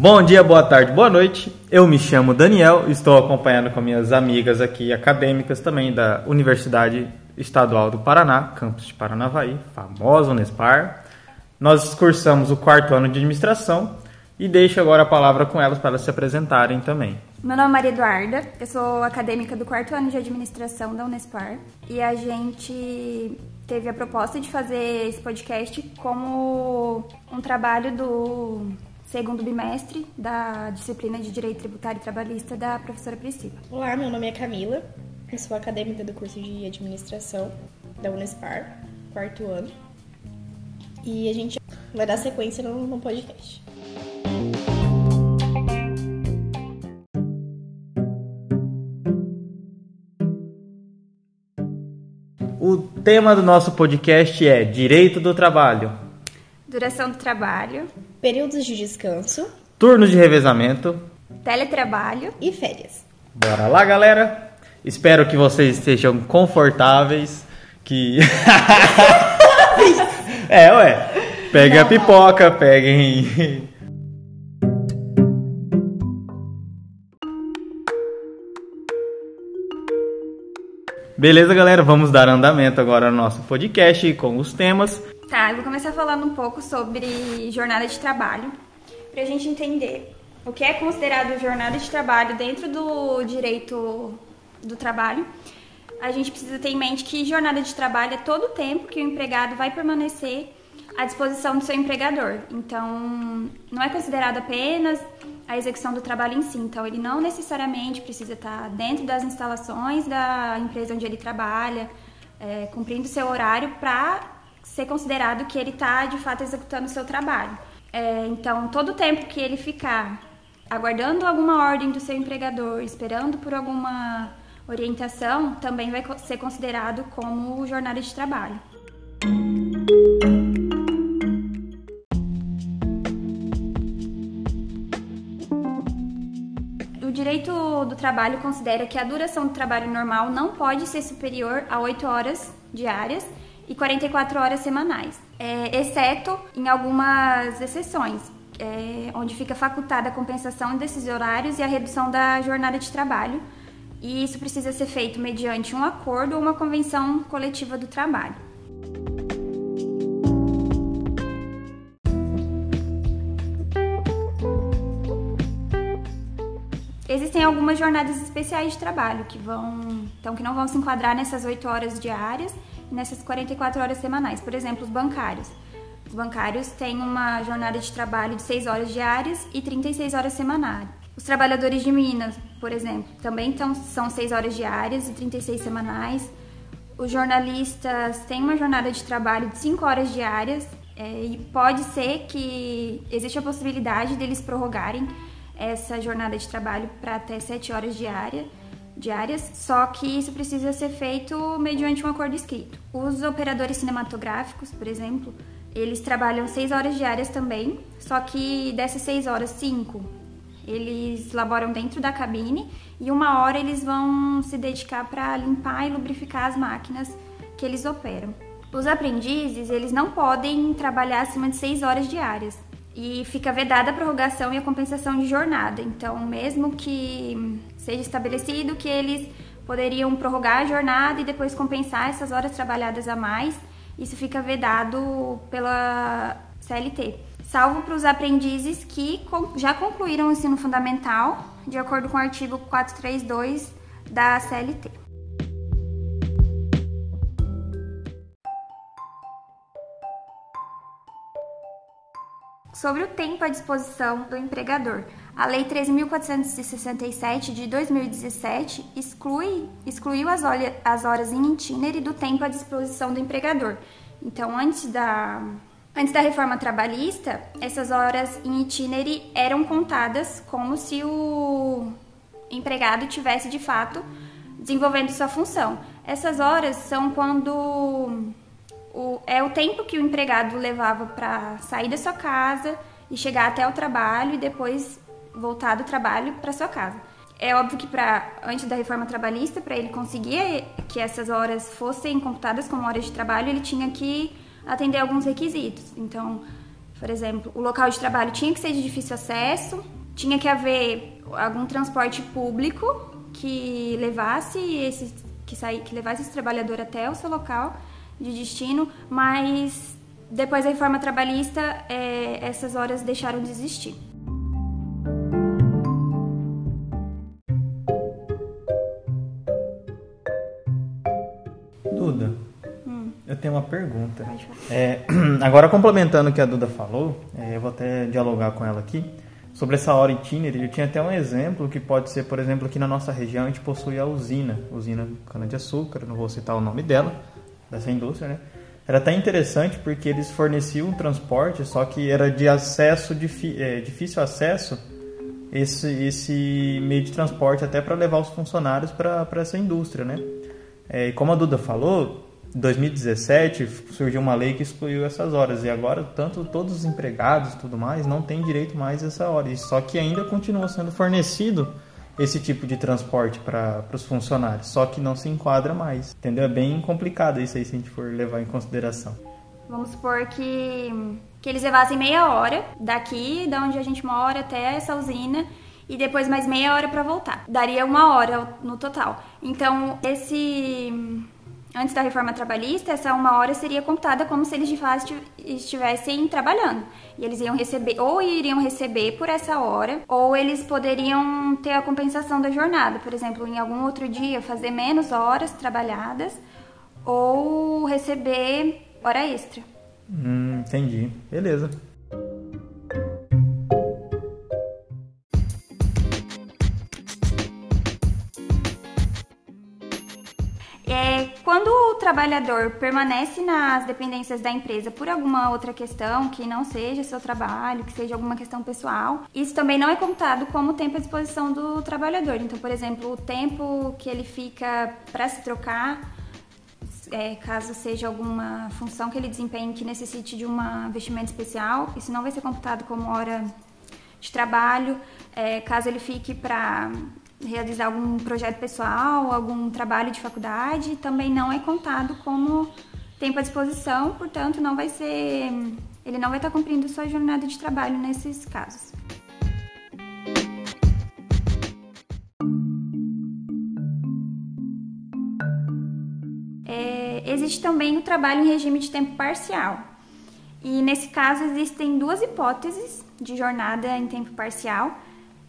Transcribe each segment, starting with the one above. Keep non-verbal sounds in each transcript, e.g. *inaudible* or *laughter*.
Bom dia, boa tarde, boa noite. Eu me chamo Daniel, estou acompanhando com minhas amigas aqui acadêmicas também da Universidade Estadual do Paraná, campus de Paranavaí, famoso Unespar. Nós cursamos o quarto ano de administração e deixo agora a palavra com elas para se apresentarem também. Meu nome é Maria Eduarda, eu sou acadêmica do quarto ano de administração da Unespar e a gente teve a proposta de fazer esse podcast como um trabalho do segundo bimestre da disciplina de Direito Tributário e Trabalhista da professora Priscila. Olá, meu nome é Camila, eu sou acadêmica do curso de Administração da Unespar, quarto ano, e a gente vai dar sequência no, podcast. O tema do nosso podcast é Direito do Trabalho. Duração do trabalho, Períodos de descanso Turnos de revezamento. teletrabalho, e férias. Bora lá, galera. Espero que vocês estejam confortáveis, que *laughs* É, ué. Peguem a pipoca, peguem Beleza, galera? Vamos dar andamento agora ao nosso podcast com os temas. Tá, eu vou começar falando um pouco sobre jornada de trabalho, pra gente entender o que é considerado jornada de trabalho dentro do direito do trabalho. A gente precisa ter em mente que jornada de trabalho é todo o tempo que o empregado vai permanecer à disposição do seu empregador. Então, não é considerado apenas a execução do trabalho em si. Então, ele não necessariamente precisa estar dentro das instalações da empresa onde ele trabalha, é, cumprindo seu horário para ser considerado que ele está de fato executando o seu trabalho. É, então, todo o tempo que ele ficar aguardando alguma ordem do seu empregador, esperando por alguma orientação, também vai ser considerado como jornada de trabalho. Trabalho considera que a duração do trabalho normal não pode ser superior a 8 horas diárias e 44 horas semanais, é, exceto em algumas exceções, é, onde fica facultada a compensação desses horários e a redução da jornada de trabalho, e isso precisa ser feito mediante um acordo ou uma convenção coletiva do trabalho. Algumas jornadas especiais de trabalho que vão, então que não vão se enquadrar nessas 8 horas diárias nessas 44 horas semanais. Por exemplo, os bancários. Os bancários têm uma jornada de trabalho de 6 horas diárias e 36 horas semanais. Os trabalhadores de Minas, por exemplo, também tão, são 6 horas diárias e 36 semanais. Os jornalistas têm uma jornada de trabalho de 5 horas diárias é, e pode ser que existe a possibilidade deles prorrogarem essa jornada de trabalho para até 7 horas diária, diárias, só que isso precisa ser feito mediante um acordo escrito. Os operadores cinematográficos, por exemplo, eles trabalham 6 horas diárias também, só que dessas 6 horas, 5 eles laboram dentro da cabine e uma hora eles vão se dedicar para limpar e lubrificar as máquinas que eles operam. Os aprendizes, eles não podem trabalhar acima de 6 horas diárias e fica vedada a prorrogação e a compensação de jornada. Então, mesmo que seja estabelecido que eles poderiam prorrogar a jornada e depois compensar essas horas trabalhadas a mais, isso fica vedado pela CLT. Salvo para os aprendizes que já concluíram o ensino fundamental, de acordo com o artigo 432 da CLT. Sobre o tempo à disposição do empregador. A Lei 13.467 de 2017 exclui, excluiu as, olha- as horas em itinerary do tempo à disposição do empregador. Então, antes da, antes da reforma trabalhista, essas horas em itinerary eram contadas como se o empregado tivesse de fato desenvolvendo sua função. Essas horas são quando o, é o tempo que o empregado levava para sair da sua casa e chegar até o trabalho e depois voltar do trabalho para sua casa. É óbvio que para antes da reforma trabalhista, para ele conseguir que essas horas fossem computadas como horas de trabalho, ele tinha que atender alguns requisitos. Então, Por exemplo, o local de trabalho tinha que ser de difícil acesso, tinha que haver algum transporte público que levasse esse que, sair, que levasse esse trabalhador até o seu local de destino, mas depois da reforma trabalhista, é, essas horas deixaram de existir. Duda, hum. eu tenho uma pergunta. É, *clears throat* agora, complementando o que a Duda falou, é, eu vou até dialogar com ela aqui sobre essa hora itinerary. Eu tinha até um exemplo que pode ser, por exemplo, aqui na nossa região a gente possui a usina, usina cana-de-açúcar, não vou citar o nome dela, dessa indústria, né? Era até interessante porque eles forneciam transporte, só que era de acesso, é, difícil acesso, esse, esse meio de transporte até para levar os funcionários para essa indústria, né? É, e como a Duda falou, em 2017 surgiu uma lei que excluiu essas horas e agora tanto todos os empregados tudo mais não têm direito mais a essa hora. Só que ainda continua sendo fornecido esse tipo de transporte para os funcionários, só que não se enquadra mais, entendeu? É bem complicado isso aí se a gente for levar em consideração. Vamos supor que, que eles levassem meia hora daqui, da onde a gente mora, até essa usina e depois mais meia hora para voltar. Daria uma hora no total. Então, esse antes da reforma trabalhista, essa uma hora seria contada como se eles de fato estivessem trabalhando. E eles iam receber, ou iriam receber por essa hora, ou eles poderiam ter a compensação da jornada. Por exemplo, em algum outro dia fazer menos horas trabalhadas, ou receber hora extra. Hum, entendi. Beleza. Trabalhador permanece nas dependências da empresa por alguma outra questão, que não seja seu trabalho, que seja alguma questão pessoal, isso também não é contado como tempo à disposição do trabalhador. Então, por exemplo, o tempo que ele fica para se trocar, é, caso seja alguma função que ele desempenhe que necessite de um investimento especial, isso não vai ser computado como hora de trabalho. É, caso ele fique para realizar algum projeto pessoal, algum trabalho de faculdade, também não é contado como tempo à disposição, portanto, não vai ser, ele não vai estar cumprindo sua jornada de trabalho nesses casos. É, existe também o trabalho em regime de tempo parcial. E nesse caso existem duas hipóteses de jornada em tempo parcial,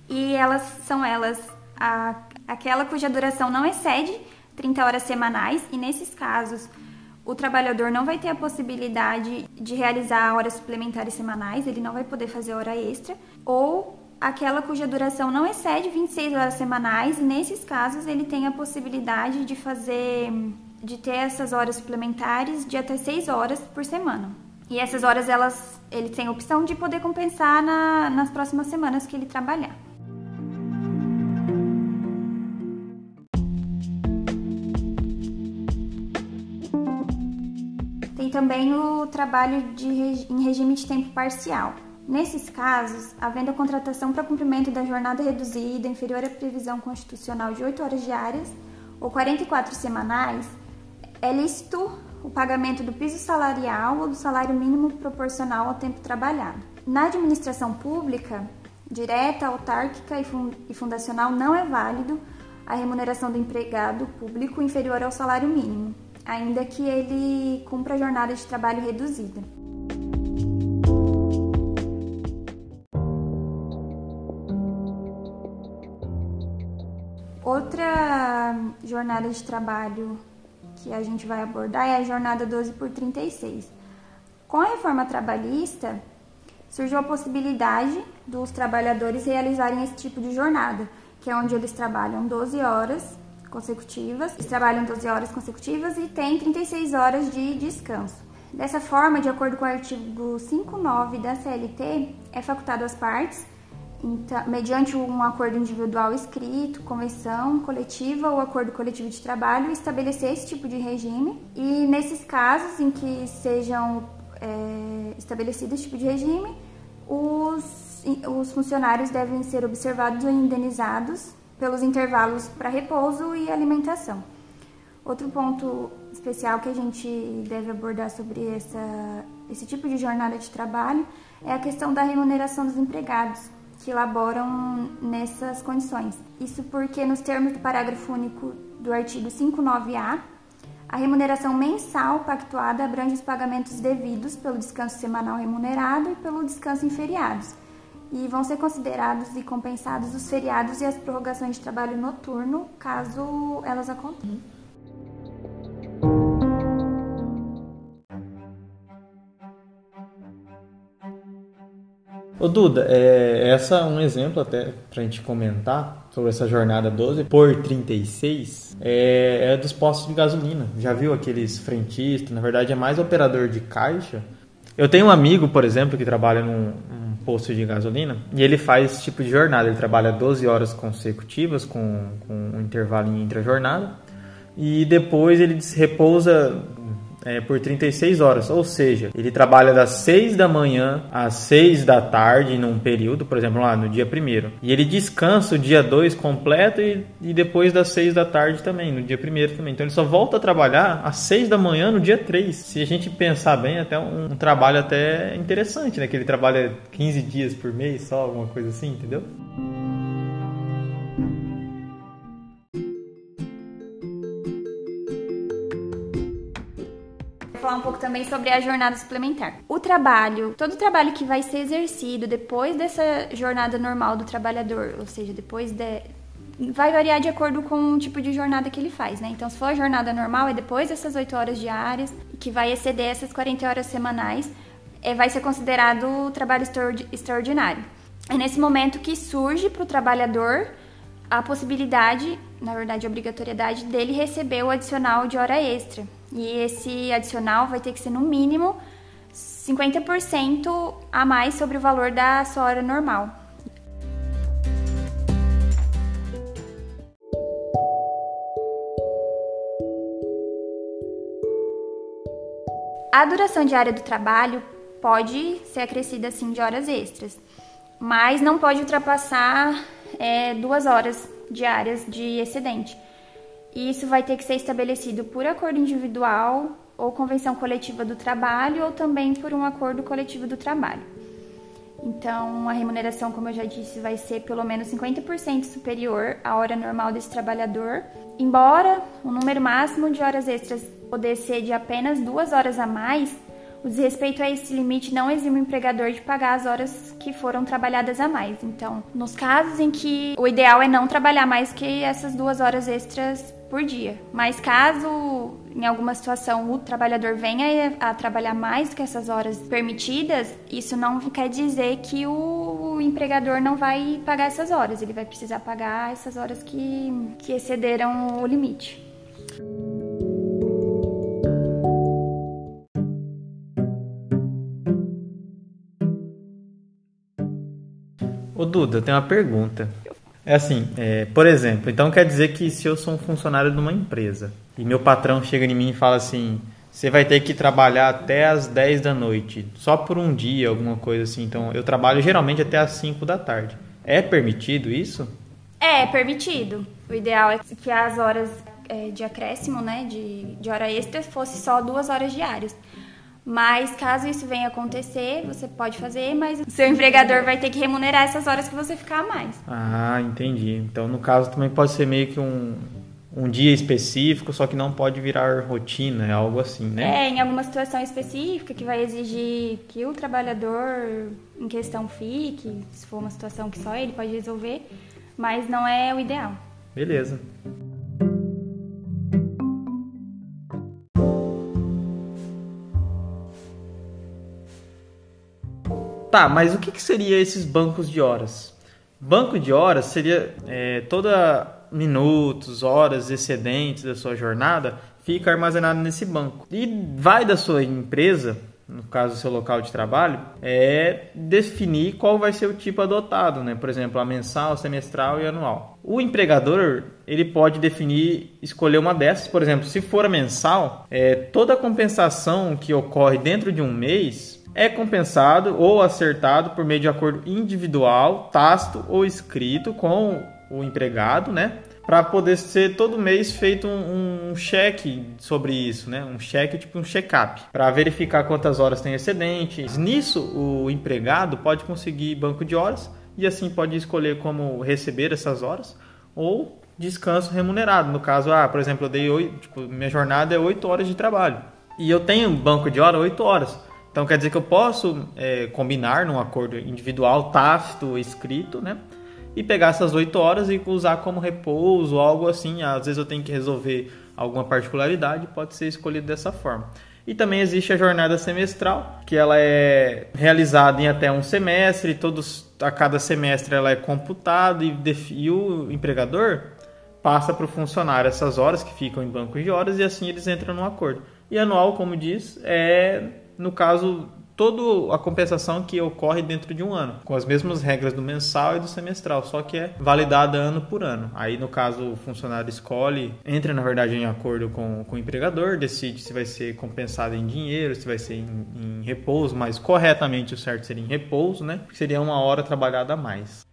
e elas são elas a, aquela cuja duração não excede 30 horas semanais, e nesses casos o trabalhador não vai ter a possibilidade de realizar horas suplementares semanais, ele não vai poder fazer hora extra, ou aquela cuja duração não excede 26 horas semanais, e nesses casos ele tem a possibilidade de fazer de ter essas horas suplementares de até 6 horas por semana. E essas horas elas ele tem a opção de poder compensar na, nas próximas semanas que ele trabalhar. Também o trabalho de, em regime de tempo parcial. Nesses casos, havendo a contratação para cumprimento da jornada reduzida inferior à previsão constitucional de 8 horas diárias ou 44 semanais, é lícito o pagamento do piso salarial ou do salário mínimo proporcional ao tempo trabalhado. Na administração pública, direta, autárquica e fundacional, não é válido a remuneração do empregado público inferior ao salário mínimo ainda que ele cumpra a jornada de trabalho reduzida. Outra jornada de trabalho que a gente vai abordar é a jornada 12 por 36. Com a reforma trabalhista, surgiu a possibilidade dos trabalhadores realizarem esse tipo de jornada, que é onde eles trabalham 12 horas consecutivas, eles trabalham 12 horas consecutivas e têm 36 horas de descanso. Dessa forma, de acordo com o artigo 59 da CLT, é facultado às partes, então, mediante um acordo individual escrito, convenção coletiva ou acordo coletivo de trabalho, estabelecer esse tipo de regime. E nesses casos em que sejam é, estabelecido esse tipo de regime, os, os funcionários devem ser observados ou indenizados pelos intervalos para repouso e alimentação. Outro ponto especial que a gente deve abordar sobre essa, esse tipo de jornada de trabalho é a questão da remuneração dos empregados que elaboram nessas condições. Isso porque, nos termos do parágrafo único do artigo 59A, a remuneração mensal pactuada abrange os pagamentos devidos pelo descanso semanal remunerado e pelo descanso em feriados, e vão ser considerados e compensados os feriados e as prorrogações de trabalho noturno, caso elas aconteçam. Ô Duda, é, essa é um exemplo até pra gente comentar sobre essa jornada 12 por 36 é, é dos postos de gasolina. Já viu aqueles frentistas? Na verdade é mais operador de caixa. Eu tenho um amigo, por exemplo, que trabalha num, posto de gasolina e ele faz esse tipo de jornada. Ele trabalha 12 horas consecutivas com, com um intervalo entre a jornada e depois ele repousa é, por 36 horas, ou seja, ele trabalha das 6 da manhã às 6 da tarde num período, por exemplo, lá no dia 1 e ele descansa o dia 2 completo e, e, depois das 6 da tarde também, no dia 1 também. Então ele só volta a trabalhar às 6 da manhã no dia 3. Se a gente pensar bem, até um, um trabalho até interessante, né? Que ele trabalha 15 dias por mês só, alguma coisa assim, entendeu? Um pouco também sobre a jornada suplementar. O trabalho, todo trabalho que vai ser exercido depois dessa jornada normal do trabalhador, ou seja, depois de, vai variar de acordo com o tipo de jornada que ele faz, né? Então, se for a jornada normal, é depois dessas 8 horas diárias, que vai exceder essas 40 horas semanais, é, vai ser considerado trabalho extraordinário. É nesse momento que surge para o trabalhador a possibilidade, na verdade, a obrigatoriedade dele receber o adicional de hora extra. E esse adicional vai ter que ser no mínimo 50% a mais sobre o valor da sua hora normal. A duração diária do trabalho pode ser acrescida assim de horas extras, mas não pode ultrapassar é, duas horas diárias de excedente. E isso vai ter que ser estabelecido por acordo individual ou convenção coletiva do trabalho ou também por um acordo coletivo do trabalho. Então, a remuneração, como eu já disse, vai ser pelo menos 50% superior à hora normal desse trabalhador, embora o número máximo de horas extras poder ser de apenas duas horas a mais, o desrespeito a esse limite não exime o empregador de pagar as horas que foram trabalhadas a mais. Então, nos casos em que o ideal é não trabalhar mais que essas duas horas extras por dia. Mas caso em alguma situação o trabalhador venha a trabalhar mais que essas horas permitidas, isso não quer dizer que o empregador não vai pagar essas horas. Ele vai precisar pagar essas horas que, que excederam o limite. Ô Duda, eu tenho uma pergunta. É assim, é, por exemplo, então quer dizer que se eu sou um funcionário de uma empresa e meu patrão chega em mim e fala assim, você vai ter que trabalhar até as 10 da noite, só por um dia, alguma coisa assim. Então, eu trabalho geralmente até as 5 da tarde. É permitido isso? É, é permitido. O ideal é que as horas é, de acréscimo, né, de, de hora extra, fosse só duas horas diárias. Mas caso isso venha acontecer, você pode fazer, mas seu empregador vai ter que remunerar essas horas que você ficar a mais. Ah, entendi. Então, no caso, também pode ser meio que um, um dia específico, só que não pode virar rotina, é algo assim, né? É, em alguma situação específica que vai exigir que o trabalhador em questão fique, se for uma situação que só ele pode resolver, mas não é o ideal. Beleza. Tá, mas o que, que seria esses bancos de horas? Banco de horas seria é, toda minutos, horas excedentes da sua jornada fica armazenado nesse banco. E vai da sua empresa, no caso seu local de trabalho, é definir qual vai ser o tipo adotado, né? Por exemplo, a mensal, semestral e anual. O empregador ele pode definir, escolher uma dessas, por exemplo, se for a mensal, é, toda a compensação que ocorre dentro de um mês é compensado ou acertado por meio de acordo individual, tácito ou escrito com o empregado, né? Para poder ser todo mês feito um, um, cheque sobre isso, né? Um cheque tipo um check-up, para verificar quantas horas tem excedente. Nisso, o empregado pode conseguir banco de horas e assim pode escolher como receber essas horas ou descanso remunerado. No caso, ah, por exemplo, eu dei 8, tipo, minha jornada é 8 horas de trabalho e eu tenho um banco de hora 8 horas. Então quer dizer que eu posso é, combinar num acordo individual, tácito, escrito, né? E pegar essas 8 horas e usar como repouso, algo assim. Às vezes eu tenho que resolver alguma particularidade, pode ser escolhido dessa forma. E também existe a jornada semestral, que ela é realizada em até um semestre, todos a cada semestre ela é computada e, e o empregador passa para o funcionário essas horas que ficam em bancos de horas e assim eles entram no acordo. E anual, como diz, é no caso toda a compensação que ocorre dentro de um ano, com as mesmas regras do mensal e do semestral, só que é validada ano por ano. Aí, no caso, o funcionário escolhe, entra na verdade em acordo com, com o empregador, decide se vai ser compensado em dinheiro, se vai ser em, em repouso, mas corretamente o certo seria em repouso, né? Seria uma hora trabalhada a mais.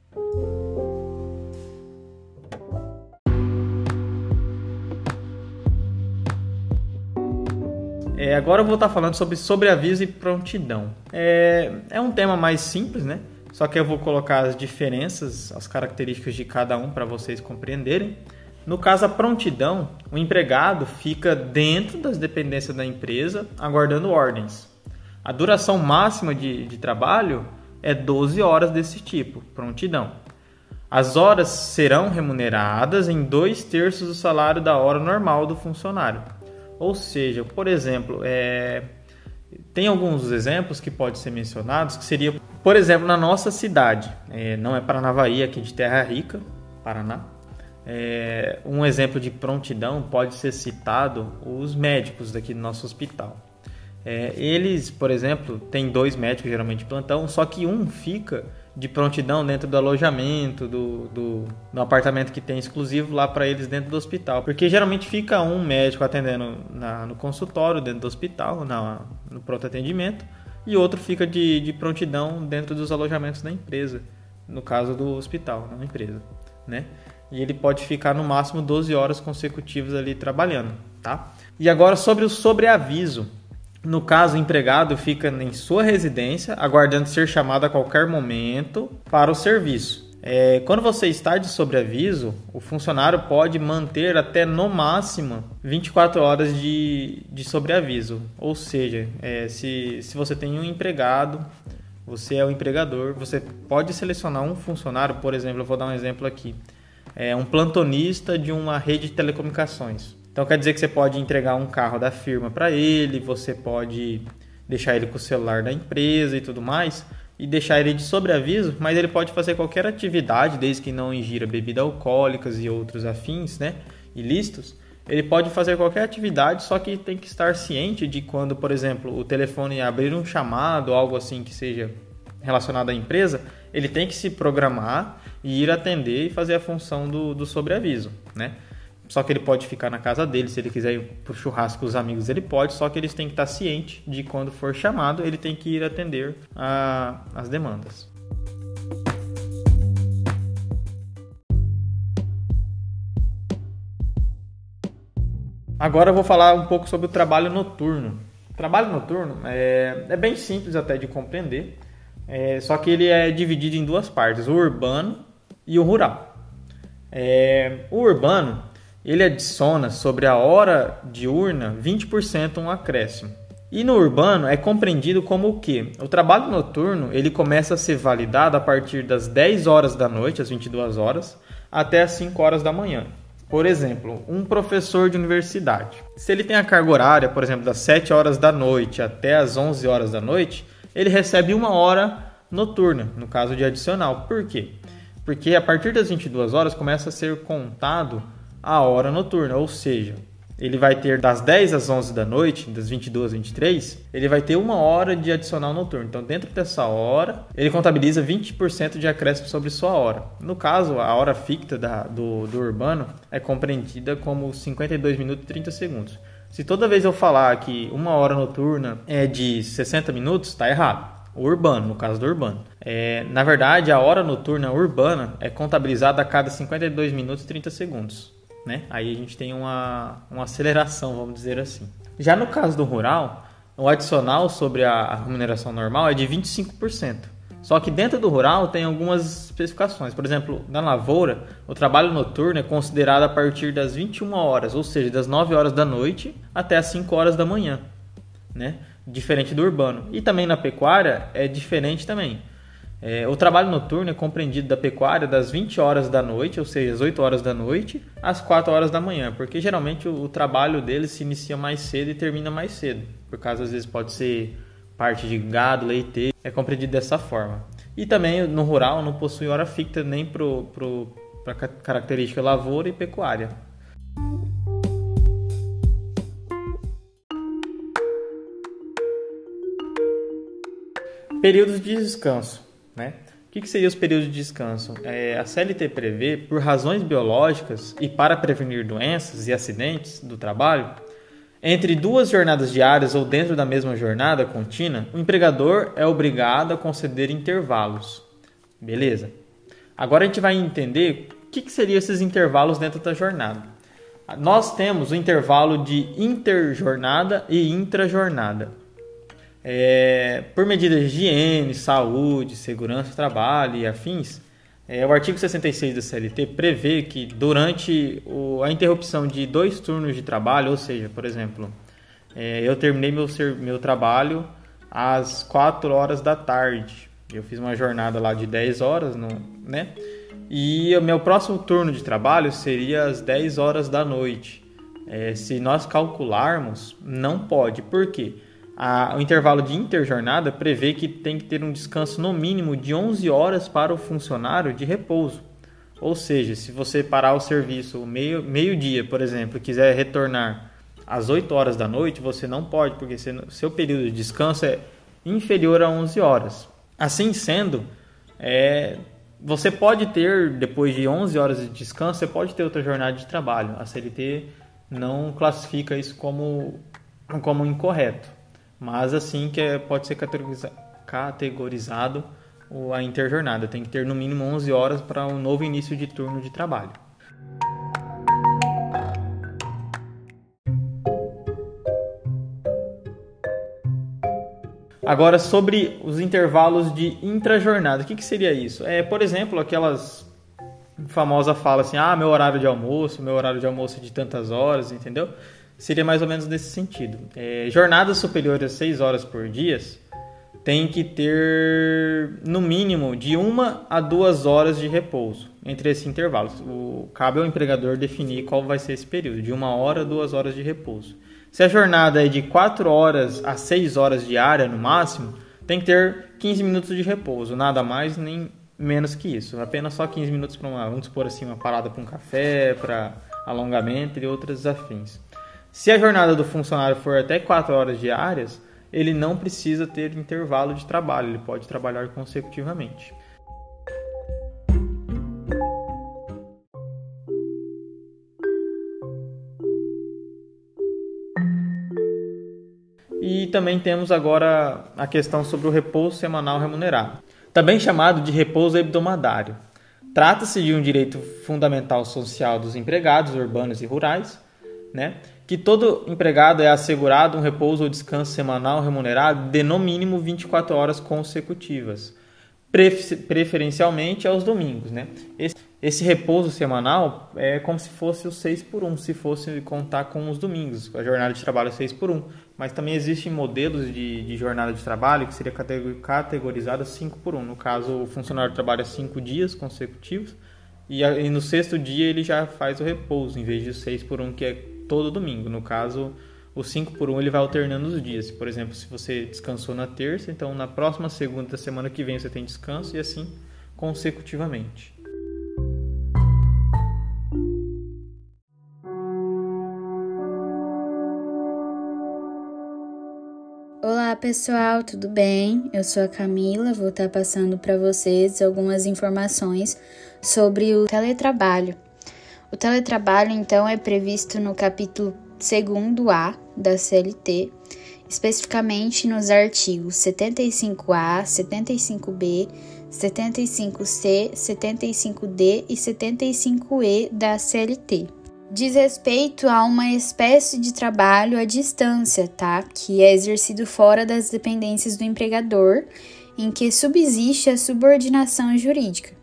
É, agora eu vou estar falando sobre sobreaviso e prontidão. É, é um tema mais simples, né? Só que eu vou colocar as diferenças, as características de cada um para vocês compreenderem. No caso, a prontidão, o empregado fica dentro das dependências da empresa aguardando ordens. A duração máxima de, de trabalho é 12 horas desse tipo, prontidão. As horas serão remuneradas em dois terços do salário da hora normal do funcionário. Ou seja, por exemplo, é, tem alguns exemplos que podem ser mencionados, que seria, por exemplo, na nossa cidade, é, não é Paranavaí, aqui de Terra Rica, Paraná. É, um exemplo de prontidão pode ser citado os médicos daqui do nosso hospital. É, eles, por exemplo, tem dois médicos geralmente de plantão, só que um fica de prontidão dentro do alojamento, do, do, do apartamento que tem exclusivo lá para eles dentro do hospital. Porque geralmente fica um médico atendendo na, no consultório, dentro do hospital, na, no pronto atendimento, e outro fica de, de prontidão dentro dos alojamentos da empresa, no caso do hospital, não empresa, né? E ele pode ficar no máximo 12 horas consecutivas ali trabalhando, tá? E agora sobre o sobreaviso. No caso, o empregado fica em sua residência, aguardando ser chamado a qualquer momento para o serviço. É, quando você está de sobreaviso, o funcionário pode manter até no máximo 24 horas de, de sobreaviso. Ou seja, é, se, se você tem um empregado, você é o empregador, você pode selecionar um funcionário, por exemplo, eu vou dar um exemplo aqui, é um plantonista de uma rede de telecomunicações. Então quer dizer que você pode entregar um carro da firma para ele, você pode deixar ele com o celular da empresa e tudo mais, e deixar ele de sobreaviso, mas ele pode fazer qualquer atividade, desde que não ingira bebidas alcoólicas e outros afins, né, ilícitos. Ele pode fazer qualquer atividade, só que tem que estar ciente de quando, por exemplo, o telefone abrir um chamado, algo assim que seja relacionado à empresa, ele tem que se programar e ir atender e fazer a função do, do sobreaviso, né? Só que ele pode ficar na casa dele, se ele quiser ir pro churrasco com os amigos, ele pode, só que eles têm que estar cientes de quando for chamado, ele tem que ir atender a, as demandas. Agora eu vou falar um pouco sobre o trabalho noturno. O trabalho noturno é, é bem simples até de compreender, é, só que ele é dividido em duas partes, o urbano e o rural. É, o urbano ele adiciona sobre a hora diurna 20% um acréscimo. E no urbano é compreendido como o que? O trabalho noturno ele começa a ser validado a partir das 10 horas da noite, às 22 horas, até as 5 horas da manhã. Por exemplo, um professor de universidade. Se ele tem a carga horária, por exemplo, das 7 horas da noite até as 11 horas da noite, ele recebe uma hora noturna, no caso de adicional. Por quê? Porque a partir das 22 horas começa a ser contado a hora noturna, ou seja, ele vai ter das 10 às 11 da noite, das 22 às 23, ele vai ter uma hora de adicional noturno. Então, dentro dessa hora, ele contabiliza 20% de acréscimo sobre sua hora. No caso, a hora ficta da, do, do urbano é compreendida como 52 minutos e 30 segundos. Se toda vez eu falar que uma hora noturna é de 60 minutos, está errado. O urbano, no caso do urbano. É, na verdade, a hora noturna urbana é contabilizada a cada 52 minutos e 30 segundos. Né? Aí a gente tem uma, uma aceleração, vamos dizer assim. Já no caso do rural, o adicional sobre a, remuneração normal é de 25%. Só que dentro do rural tem algumas especificações. Por exemplo, na lavoura, o trabalho noturno é considerado a partir das 21 horas, ou seja, das 9 horas da noite até as 5 horas da manhã, né? Diferente do urbano. E também na pecuária é diferente também. É, o trabalho noturno é compreendido da pecuária das 20 horas da noite, ou seja, as 8 horas da noite, às 4 horas da manhã, porque geralmente o, o trabalho deles se inicia mais cedo e termina mais cedo. Por causa, às vezes, pode ser parte de gado, leite, é compreendido dessa forma. E também no rural não possui hora fixa nem para a característica lavoura e pecuária. Períodos de descanso. Né? O que, que seriam os períodos de descanso? É, a CLT prevê, por razões biológicas e para prevenir doenças e acidentes do trabalho, entre duas jornadas diárias ou dentro da mesma jornada contínua, o empregador é obrigado a conceder intervalos. Beleza. Agora a gente vai entender o que, que seriam esses intervalos dentro da jornada. Nós temos o intervalo de interjornada e intrajornada. É, por medidas de higiene, saúde, segurança trabalho e afins, é, o artigo 66 da CLT prevê que durante o, a interrupção de dois turnos de trabalho, ou seja, por exemplo, é, eu terminei meu, meu trabalho às 4 horas da tarde, eu fiz uma jornada lá de 10 horas, no, né? E o meu próximo turno de trabalho seria às 10 horas da noite. É, se nós calcularmos, não pode. Por quê? A, o intervalo de interjornada prevê que tem que ter um descanso no mínimo de 11 horas para o funcionário de repouso. Ou seja, se você parar o serviço meio, meio por exemplo, e quiser retornar às 8 horas da noite, você não pode, porque seu período de descanso é inferior a 11 horas. Assim sendo, é, você pode ter, depois de 11 horas de descanso, você pode ter outra jornada de trabalho. A CLT não classifica isso como, como incorreto mas assim que é, pode ser categorizado a interjornada. Tem que ter no mínimo 11 horas para um novo início de turno de trabalho. Agora, sobre os intervalos de intrajornada, o que, que seria isso? É, por exemplo, aquelas famosa fala assim: ah, meu horário de almoço, meu horário de almoço é de tantas horas, entendeu? Seria mais ou menos nesse sentido. É, jornadas superiores a 6 horas por dia tem que ter no mínimo de uma a duas horas de repouso entre esses intervalos. O, cabe ao empregador definir qual vai ser esse período, de uma hora a duas horas de repouso. Se a jornada é de 4 horas a 6 horas diária no máximo, tem que ter 15 minutos de repouso, nada mais nem menos que isso. Apenas só 15 minutos para uma, vamos supor assim, uma parada para um café, para alongamento e outras afins. Se a jornada do funcionário for até 4 horas diárias, ele não precisa ter intervalo de trabalho, ele pode trabalhar consecutivamente. E também temos agora a questão sobre o repouso semanal remunerado, também chamado de repouso hebdomadário. Trata-se de um direito fundamental social dos empregados urbanos e rurais, né? Que todo empregado é assegurado um repouso ou descanso semanal remunerado de no mínimo 24 horas consecutivas, preferencialmente aos domingos. Né? Esse, esse, repouso semanal é como se fosse o 6 por 1, se fosse contar com os domingos, a jornada de trabalho é 6 por 1. Mas também existem modelos de, de jornada de trabalho que seria categorizada 5 por 1. No caso, o funcionário trabalha 5 dias consecutivos e, e no sexto dia ele já faz o repouso, em vez de 6 por 1, que é todo domingo. No caso, o 5 por 1 ele vai alternando os dias. Por exemplo, se você descansou na terça, então na próxima segunda da semana que vem você tem descanso e assim consecutivamente. Olá pessoal, tudo bem? Eu sou a Camila, vou estar passando para vocês algumas informações sobre o teletrabalho. O teletrabalho, então, é previsto no capítulo 2A da CLT especificamente nos artigos 75A, 75B, 75C, 75D e 75E da CLT. Diz respeito a uma espécie de trabalho à distância, tá? Que é exercido fora das dependências do empregador, em que subsiste a subordinação jurídica.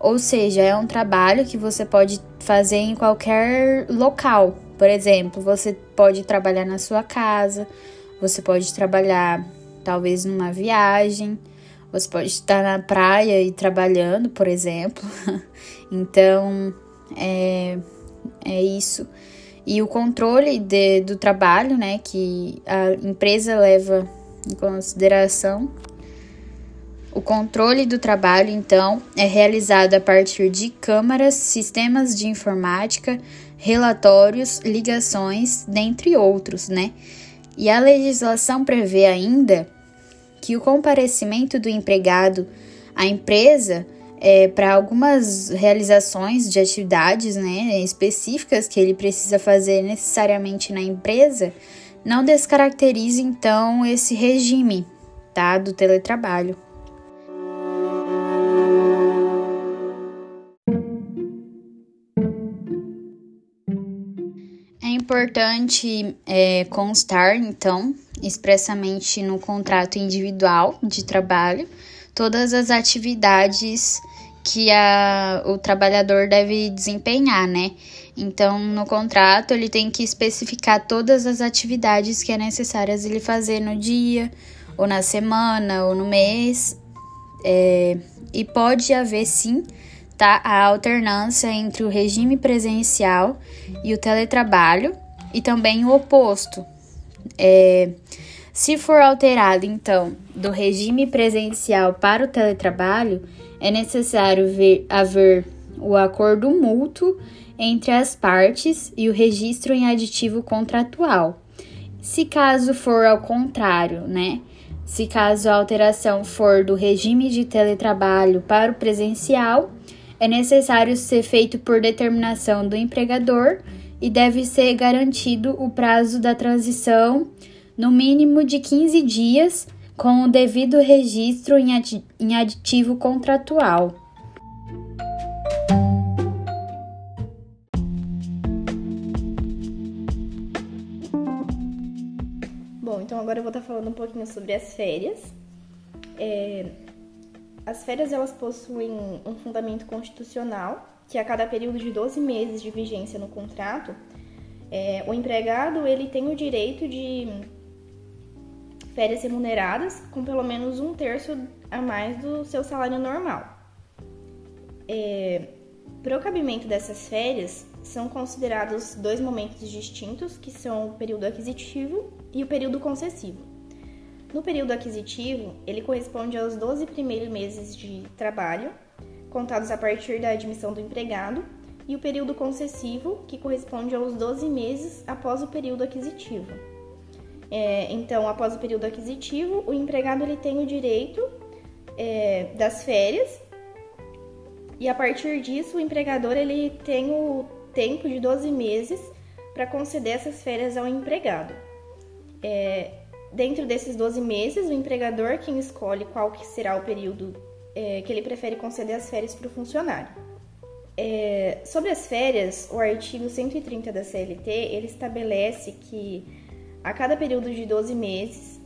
Ou seja, é um trabalho que você pode fazer em qualquer local. Por exemplo, você pode trabalhar na sua casa, você pode trabalhar talvez numa viagem, você pode estar na praia e trabalhando, por exemplo. *laughs* então, é, é isso. E o controle de, do trabalho, né, que a empresa leva em consideração. O controle do trabalho, então, é realizado a partir de câmaras, sistemas de informática, relatórios, ligações, dentre outros, né? E a legislação prevê ainda que o comparecimento do empregado à empresa é, para algumas realizações de atividades né, específicas que ele precisa fazer necessariamente na empresa, não descaracteriza então esse regime tá, do teletrabalho. Importante é, constar, então, expressamente no contrato individual de trabalho, todas as atividades que a, o trabalhador deve desempenhar, né? Então, no contrato, ele tem que especificar todas as atividades que é necessárias ele fazer no dia, ou na semana, ou no mês. É, e pode haver sim a alternância entre o regime presencial e o teletrabalho, e também o oposto. É, se for alterado, então, do regime presencial para o teletrabalho, é necessário ver, haver o acordo mútuo entre as partes e o registro em aditivo contratual. Se caso for ao contrário, né? Se caso a alteração for do regime de teletrabalho para o presencial, é necessário ser feito por determinação do empregador e deve ser garantido o prazo da transição no mínimo de 15 dias com o devido registro em aditivo contratual. Bom, então agora eu vou estar falando um pouquinho sobre as férias. É, as férias elas possuem um fundamento constitucional, que a cada período de 12 meses de vigência no contrato, é, o empregado ele tem o direito de férias remuneradas com pelo menos um terço a mais do seu salário normal. É, para o cabimento dessas férias, são considerados dois momentos distintos, que são o período aquisitivo e o período concessivo. No período aquisitivo, ele corresponde aos 12 primeiros meses de trabalho, contados a partir da admissão do empregado, e o período concessivo, que corresponde aos 12 meses após o período aquisitivo. É, então, após o período aquisitivo, o empregado ele tem o direito é, das férias e a partir disso o empregador ele tem o tempo de 12 meses para conceder essas férias ao empregado. É, dentro desses 12 meses, o empregador quem escolhe qual que será o período é, que ele prefere conceder as férias para o funcionário. É, sobre as férias, o artigo 130 da CLT ele estabelece que a cada período de 12 meses,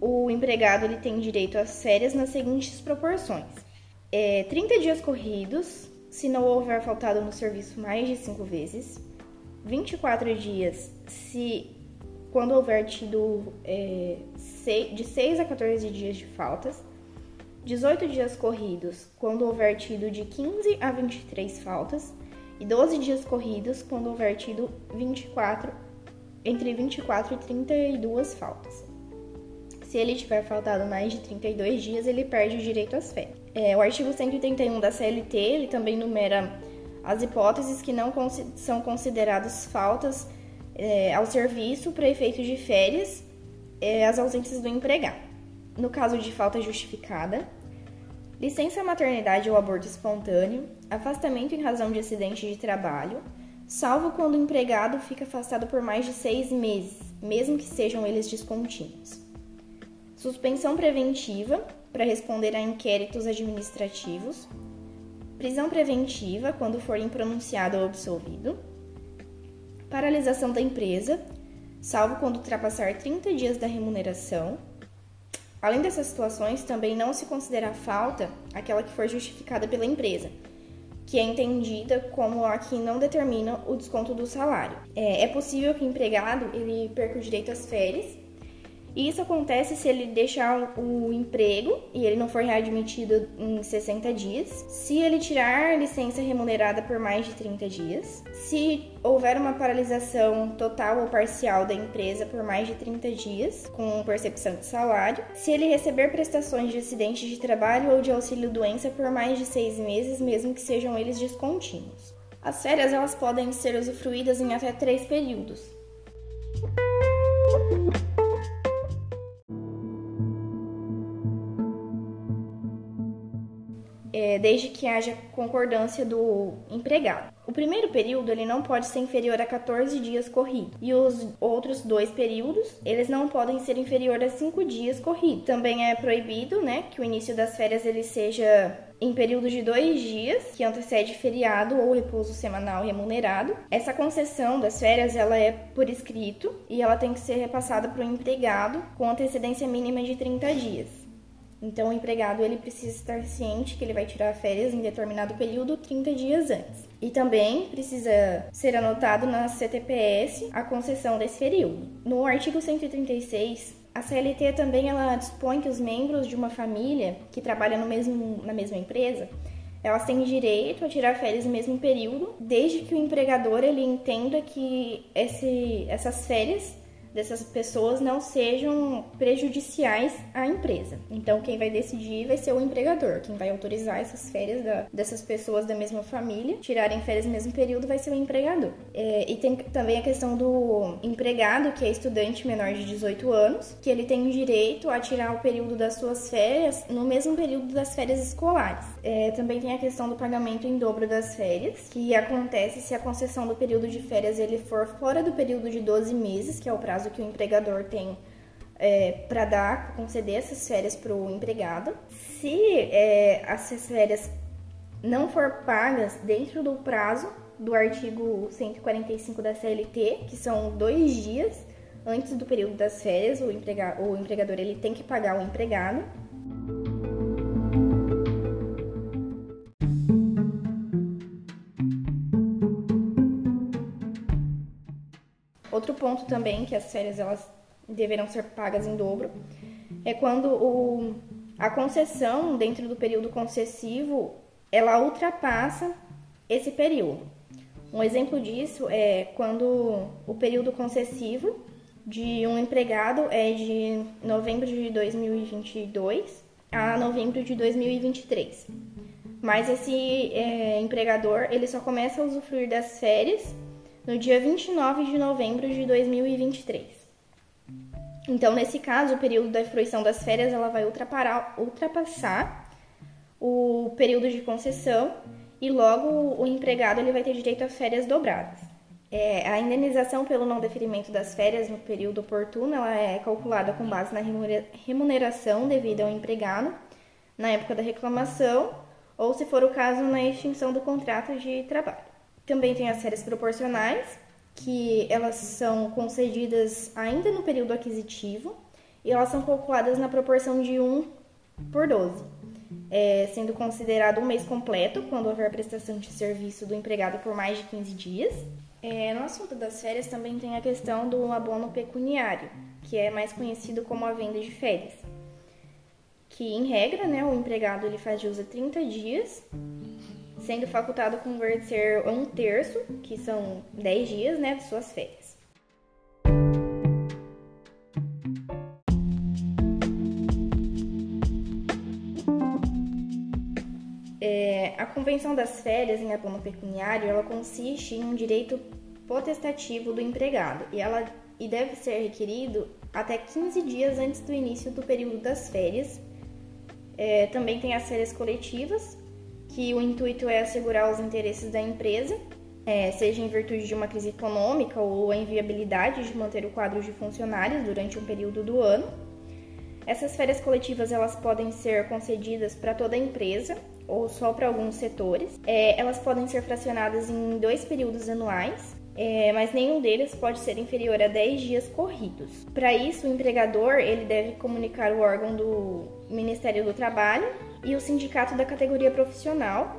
o empregado ele tem direito às férias nas seguintes proporções: é, 30 dias corridos, se não houver faltado no serviço mais de 5 vezes, 24 dias, se quando houver tido é, de 6 a 14 dias de faltas, 18 dias corridos, quando houver tido de 15 a 23 faltas, e 12 dias corridos, quando houver tido 24 entre 24 e 32 faltas. Se ele tiver faltado mais de 32 dias, ele perde o direito às férias. É, o artigo 131 da CLT ele também numera as hipóteses que não são consideradas faltas é, ao serviço para efeito de férias, é, as ausências do empregado. No caso de falta justificada, licença maternidade ou aborto espontâneo, afastamento em razão de acidente de trabalho, salvo quando o empregado fica afastado por mais de seis meses, mesmo que sejam eles descontínuos. Suspensão preventiva para responder a inquéritos administrativos. Prisão preventiva quando for impronunciado ou absolvido. Paralisação da empresa, salvo quando ultrapassar 30 dias da remuneração. Além dessas situações, também não se considera falta aquela que for justificada pela empresa, que é entendida como a que não determina o desconto do salário. É, é possível que o empregado ele perca o direito às férias e isso acontece se ele deixar o emprego e ele não for readmitido em 60 dias, se ele tirar licença remunerada por mais de 30 dias, se houver uma paralisação total ou parcial da empresa por mais de 30 dias, com percepção de salário, se ele receber prestações de acidente de trabalho ou de auxílio-doença por mais de seis meses, mesmo que sejam eles descontínuos. As férias elas podem ser usufruídas em até três períodos. É, desde que haja concordância do empregado. O primeiro período ele não pode ser inferior a 14 dias corridos e os outros dois períodos eles não podem ser inferior a 5 dias corridos. Também é proibido, né, que o início das férias ele seja em período de dois dias, que antecede feriado ou repouso semanal remunerado. Essa concessão das férias ela é por escrito e ela tem que ser repassada para o empregado com antecedência mínima de 30 dias. Então, o empregado ele precisa estar ciente que ele vai tirar férias em determinado período 30 dias antes. E também precisa ser anotado na CTPS a concessão desse período. No artigo 136, a CLT também ela dispõe que os membros de uma família que trabalha no mesmo, na mesma empresa elas têm direito a tirar férias no mesmo período, desde que o empregador ele entenda que esse, essas férias dessas pessoas não sejam prejudiciais à empresa. Então, quem vai decidir vai ser o empregador. Quem vai autorizar essas férias da, dessas pessoas da mesma família tirarem férias no mesmo período vai ser o empregador. É, e tem também a questão do empregado, que é estudante menor de 18 anos, que ele tem o direito a tirar o período das suas férias no mesmo período das férias escolares. É, também tem a questão do pagamento em dobro das férias, que acontece se a concessão do período de férias ele for fora do período de 12 meses, que é o prazo que o empregador tem é, para dar, conceder essas férias para o empregado. Se é, essas férias não for pagas dentro do prazo do artigo 145 da CLT, que são dois dias antes do período das férias, o, emprega o empregador ele tem que pagar o empregado. Outro ponto também que as férias elas deverão ser pagas em dobro é quando o, a concessão dentro do período concessivo ela ultrapassa esse período. Um exemplo disso é quando o período concessivo de um empregado é de novembro de 2022 a novembro de 2023. Mas esse é, empregador ele só começa a usufruir das férias no dia 29 de novembro de 2023. Então, nesse caso, o período da fruição das férias ela vai ultrapassar o período de concessão e logo o empregado ele vai ter direito a férias dobradas. É, a indenização pelo não deferimento das férias no período oportuno ela é calculada com base na remuneração devida ao empregado na época da reclamação ou, se for o caso, na extinção do contrato de trabalho. Também tem as séries proporcionais, que elas são concedidas ainda no período aquisitivo e elas são calculadas na proporção de 1 por 12, é, sendo considerado um mês completo quando houver prestação de serviço do empregado por mais de 15 dias. É, no assunto das férias também tem a questão do abono pecuniário, que é mais conhecido como a venda de férias, que em regra, né, o empregado ele faz de uso 30 dias sendo facultado converter um terço, que são 10 dias, né, de suas férias. É, a convenção das férias em abono pecuniário, ela consiste em um direito potestativo do empregado e ela e deve ser requerido até 15 dias antes do início do período das férias. É, também tem as férias coletivas, que o intuito é assegurar os interesses da empresa é, seja em virtude de uma crise econômica ou a inviabilidade de manter o quadro de funcionários durante um período do ano. Essas férias coletivas elas podem ser concedidas para toda a empresa ou só para alguns setores. É, elas podem ser fracionadas em dois períodos anuais, é, mas nenhum deles pode ser inferior a 10 dias corridos. Para isso, o empregador ele deve comunicar o órgão do Ministério do Trabalho e o sindicato da categoria profissional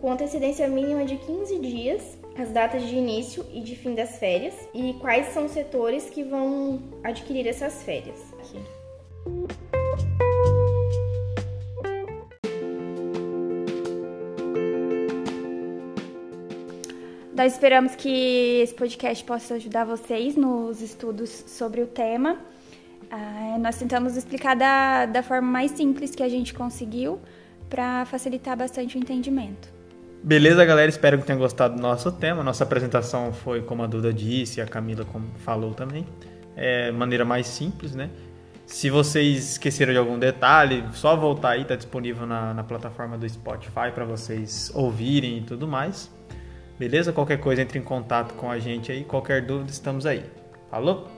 com antecedência mínima de 15 dias as datas de início e de fim das férias e quais são os setores que vão adquirir essas férias. Aqui. Nós esperamos que esse podcast possa ajudar vocês nos estudos sobre o tema. Ah, nós tentamos explicar da, da forma mais simples que a gente conseguiu para facilitar bastante o entendimento. Beleza, galera? Espero que tenham gostado do nosso tema. Nossa apresentação foi, como a Duda disse, a Camila falou também, é maneira mais simples, né? Se vocês esqueceram de algum detalhe, só voltar aí, tá disponível na, na plataforma do Spotify para vocês ouvirem e tudo mais. Beleza? Qualquer coisa entre em contato com a gente aí, qualquer dúvida estamos aí. Falou?